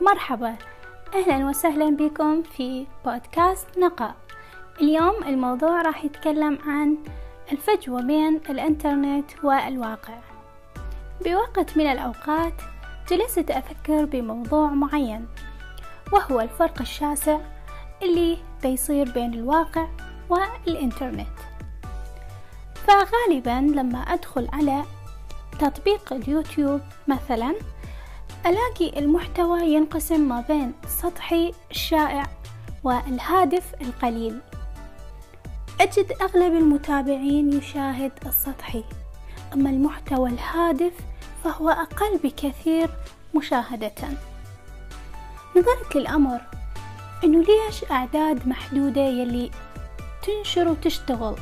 مرحبا. أهلا وسهلا بكم في بودكاست نقاء. اليوم الموضوع راح يتكلم عن الفجوة بين الإنترنت والواقع. بوقت من الأوقات جلست أفكر بموضوع معين وهو الفرق الشاسع اللي بيصير بين الواقع والإنترنت. فغالبا لما أدخل على تطبيق اليوتيوب مثلا ألاقي المحتوى ينقسم ما بين السطحي الشائع والهادف القليل. أجد أغلب المتابعين يشاهد السطحي أما المحتوى الهادف فهو أقل بكثير مشاهدة. نظرت للأمر إنه ليش أعداد محدودة يلي تنشر وتشتغل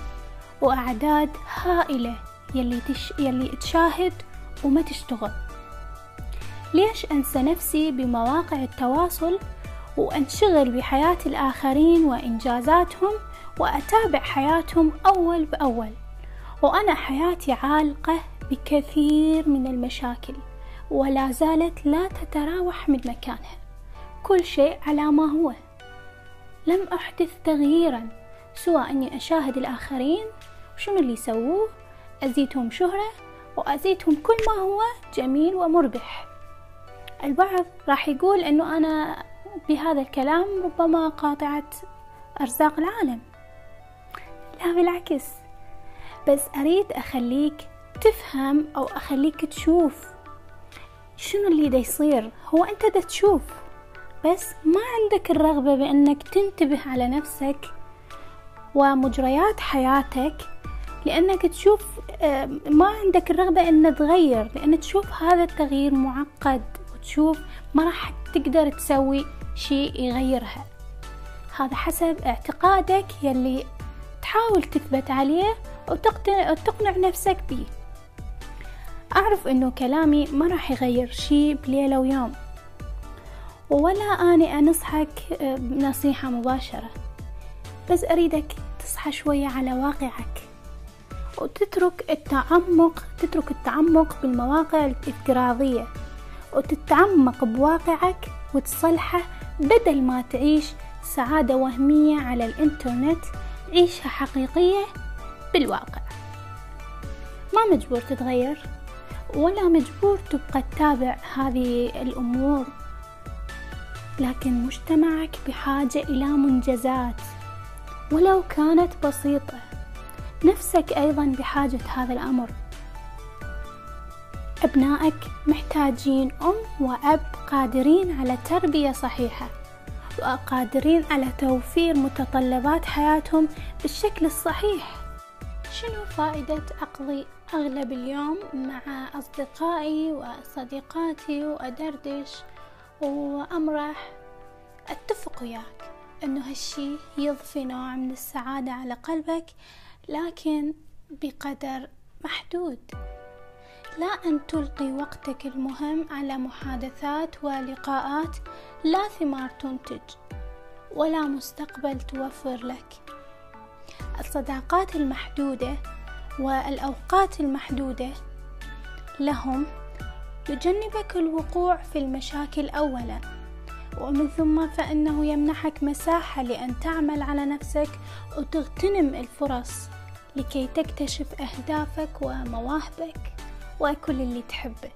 وأعداد هائلة يلي, تش... يلي تشاهد وما تشتغل؟ ليش أنسى نفسي بمواقع التواصل وأنشغل بحياة الآخرين وإنجازاتهم وأتابع حياتهم أول بأول؟ وأنا حياتي عالقة بكثير من المشاكل ولا زالت لا تتراوح من مكانها. كل شيء على ما هو. لم أحدث تغييرا سوى أني أشاهد الآخرين وشنو اللي يسووه؟ أزيدهم شهرة وأزيدهم كل ما هو جميل ومربح. البعض راح يقول أنه أنا بهذا الكلام ربما قاطعة أرزاق العالم. لا بالعكس. بس أريد أخليك تفهم أو أخليك تشوف شنو اللي دا يصير. هو أنت دا تشوف بس ما عندك الرغبة بأنك تنتبه على نفسك ومجريات حياتك لأنك تشوف ما عندك الرغبة أن تغير لأن تشوف هذا التغيير معقد. وتشوف ما راح تقدر تسوي شيء يغيرها. هذا حسب اعتقادك يلي تحاول تثبت عليه وتقنع, نفسك به أعرف أنه كلامي ما راح يغير شي بليلة ويوم ولا أني أنصحك بنصيحة مباشرة بس أريدك تصحى شوية على واقعك وتترك التعمق تترك التعمق بالمواقع الافتراضية. وتتعمق بواقعك وتصلحه بدل ما تعيش سعادة وهمية على الإنترنت عيشها حقيقية بالواقع. ما مجبور تتغير ولا مجبور تبقى تتابع هذه الأمور لكن مجتمعك بحاجة إلى منجزات. ولو كانت بسيطة نفسك أيضا بحاجة هذا الأمر. أبنائك محتاجين أم وأب قادرين على تربية صحيحة وقادرين على توفير متطلبات حياتهم بالشكل الصحيح. شنو فائدة أقضي أغلب اليوم مع أصدقائي وصديقاتي وأدردش؟ وأمرح أتفق وياك أنه هالشي يضفي نوع من السعادة على قلبك لكن بقدر محدود. لا أن تلقي وقتك المهم على محادثات ولقاءات لا ثمار تنتج ولا مستقبل توفر لك. الصداقات المحدودة والأوقات المحدودة لهم يجنبك الوقوع في المشاكل أولا ومن ثم فإنه يمنحك مساحة لأن تعمل على نفسك وتغتنم الفرص لكي تكتشف أهدافك ومواهبك. وكل اللي تحبه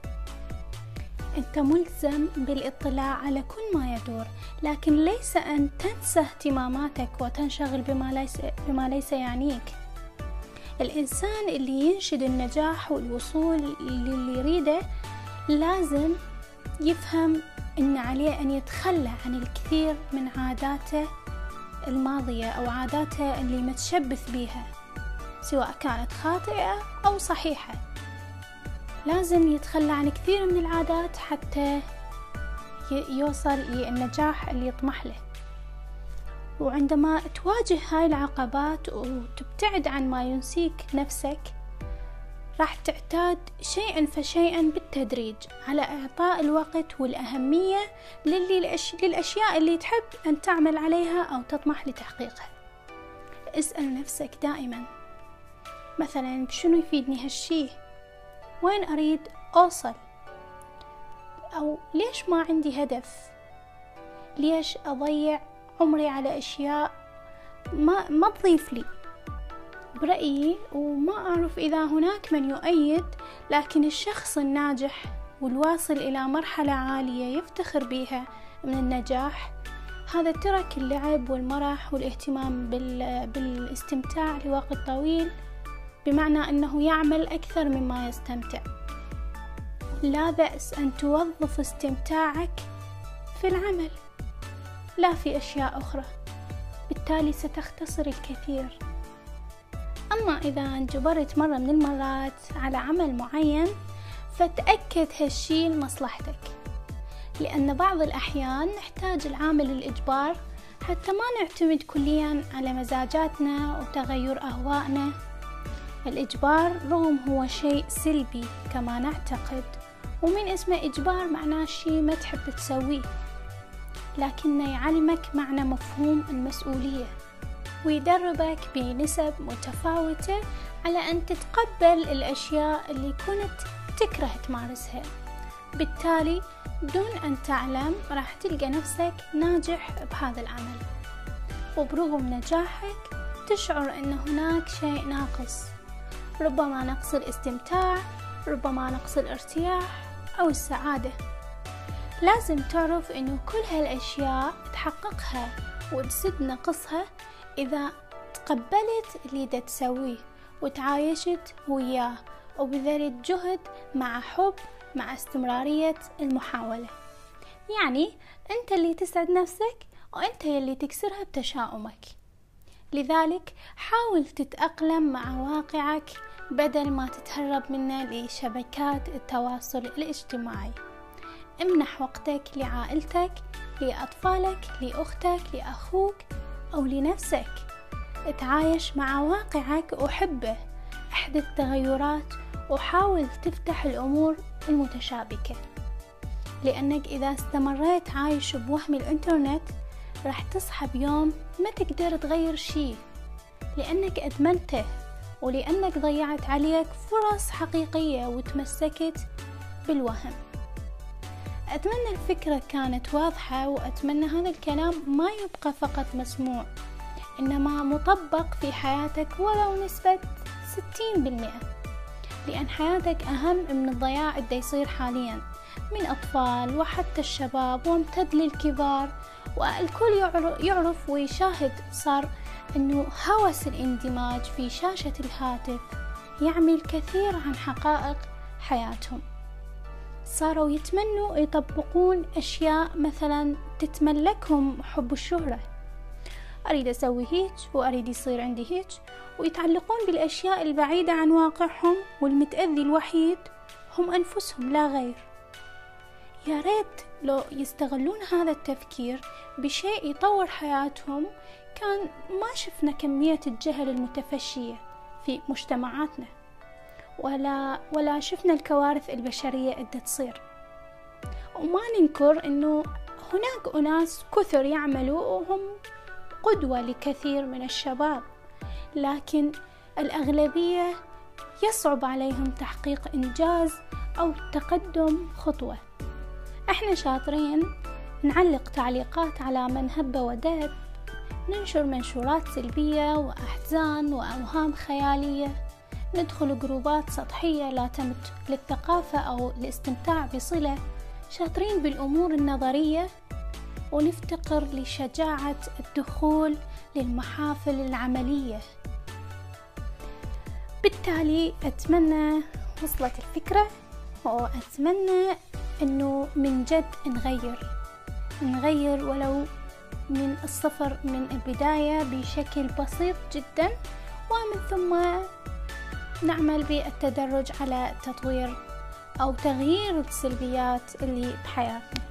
أنت ملزم بالاطلاع على كل ما يدور لكن ليس أن تنسى اهتماماتك وتنشغل بما ليس, بما ليس يعنيك. الإنسان اللي ينشد النجاح والوصول للي يريده لازم يفهم أن عليه أن يتخلى عن الكثير من عاداته الماضية أو عاداته اللي متشبث بيها سواء كانت خاطئة أو صحيحة. لازم يتخلى عن كثير من العادات حتى يوصل للنجاح اللي يطمح له. وعندما تواجه هاي العقبات وتبتعد عن ما ينسيك نفسك راح تعتاد شيئا فشيئا بالتدريج على إعطاء الوقت والأهمية للأشياء اللي تحب أن تعمل عليها أو تطمح لتحقيقها. اسأل نفسك دائما مثلا شنو يفيدني هالشي؟ وين أريد أوصل؟ أو ليش ما عندي هدف؟ ليش أضيع عمري على أشياء ما, ما تضيف لي؟ برأيي وما أعرف إذا هناك من يؤيد لكن الشخص الناجح والواصل إلى مرحلة عالية يفتخر بها من النجاح. هذا ترك اللعب والمرح والاهتمام بالاستمتاع لوقت طويل. بمعنى أنه يعمل أكثر مما يستمتع. لا بأس أن توظف استمتاعك في العمل لا في أشياء أخرى. بالتالي ستختصر الكثير. أما إذا انجبرت مرة من المرات على عمل معين فتأكد هالشي لمصلحتك. لأن بعض الأحيان نحتاج العامل الإجبار حتى ما نعتمد كليا على مزاجاتنا وتغير أهوائنا. الإجبار رغم هو شيء سلبي كما نعتقد ومن اسمه إجبار معناه شي ما تحب تسويه لكنه يعلمك معنى مفهوم المسؤولية ويدربك بنسب متفاوتة على أن تتقبل الأشياء اللي كنت تكره تمارسها. بالتالي دون أن تعلم راح تلقى نفسك ناجح بهذا العمل وبرغم نجاحك تشعر أن هناك شيء ناقص. ربما نقص الاستمتاع ربما نقص الارتياح أو السعادة. لازم تعرف أنه كل هالأشياء تحققها وتسد نقصها إذا تقبلت اللي دا تسويه وتعايشت وياه وبذلت جهد مع حب مع استمرارية المحاولة. يعني أنت اللي تسعد نفسك وأنت اللي تكسرها بتشاؤمك. لذلك حاول تتأقلم مع واقعك بدل ما تتهرب منه لشبكات التواصل الاجتماعي. امنح وقتك لعائلتك لأطفالك لأختك لأخوك أو لنفسك. تعايش مع واقعك وحبه. احدث تغيرات وحاول تفتح الأمور المتشابكة. لأنك إذا استمريت عايش بوهم الإنترنت راح تصحى بيوم ما تقدر تغير شي. لأنك أدمنته. ولأنك ضيعت عليك فرص حقيقية وتمسكت بالوهم. أتمنى الفكرة كانت واضحة وأتمنى هذا الكلام ما يبقى فقط مسموع إنما مطبق في حياتك ولو نسبة ستين بالمئة. لأن حياتك أهم من الضياع اللي يصير حاليا من أطفال وحتى الشباب وامتد للكبار والكل يعرف ويشاهد صار أنه هوس الاندماج في شاشة الهاتف يعمل الكثير عن حقائق حياتهم. صاروا يتمنوا يطبقون أشياء مثلا تتملكهم حب الشهرة. أريد أسوي هيك وأريد يصير عندي هيك ويتعلقون بالأشياء البعيدة عن واقعهم والمتأذي الوحيد هم أنفسهم لا غير. يا ريت لو يستغلون هذا التفكير بشيء يطور حياتهم كان ما شفنا كمية الجهل المتفشية في مجتمعاتنا ولا ولا شفنا الكوارث البشرية اللي تصير. وما ننكر إنه هناك أناس كثر يعملوا وهم قدوة لكثير من الشباب لكن الأغلبية يصعب عليهم تحقيق إنجاز أو تقدم خطوة. إحنا شاطرين نعلق تعليقات على من هب ودب ننشر منشورات سلبية وأحزان وأوهام خيالية. ندخل جروبات سطحية لا تمت للثقافة أو الاستمتاع بصلة. شاطرين بالأمور النظرية. ونفتقر لشجاعة الدخول للمحافل العملية. بالتالي أتمنى وصلت الفكرة. وأتمنى أنه من جد نغير. نغير ولو من الصفر من البداية بشكل بسيط جدا ومن ثم نعمل بالتدرج على تطوير أو تغيير السلبيات اللي بحياتنا.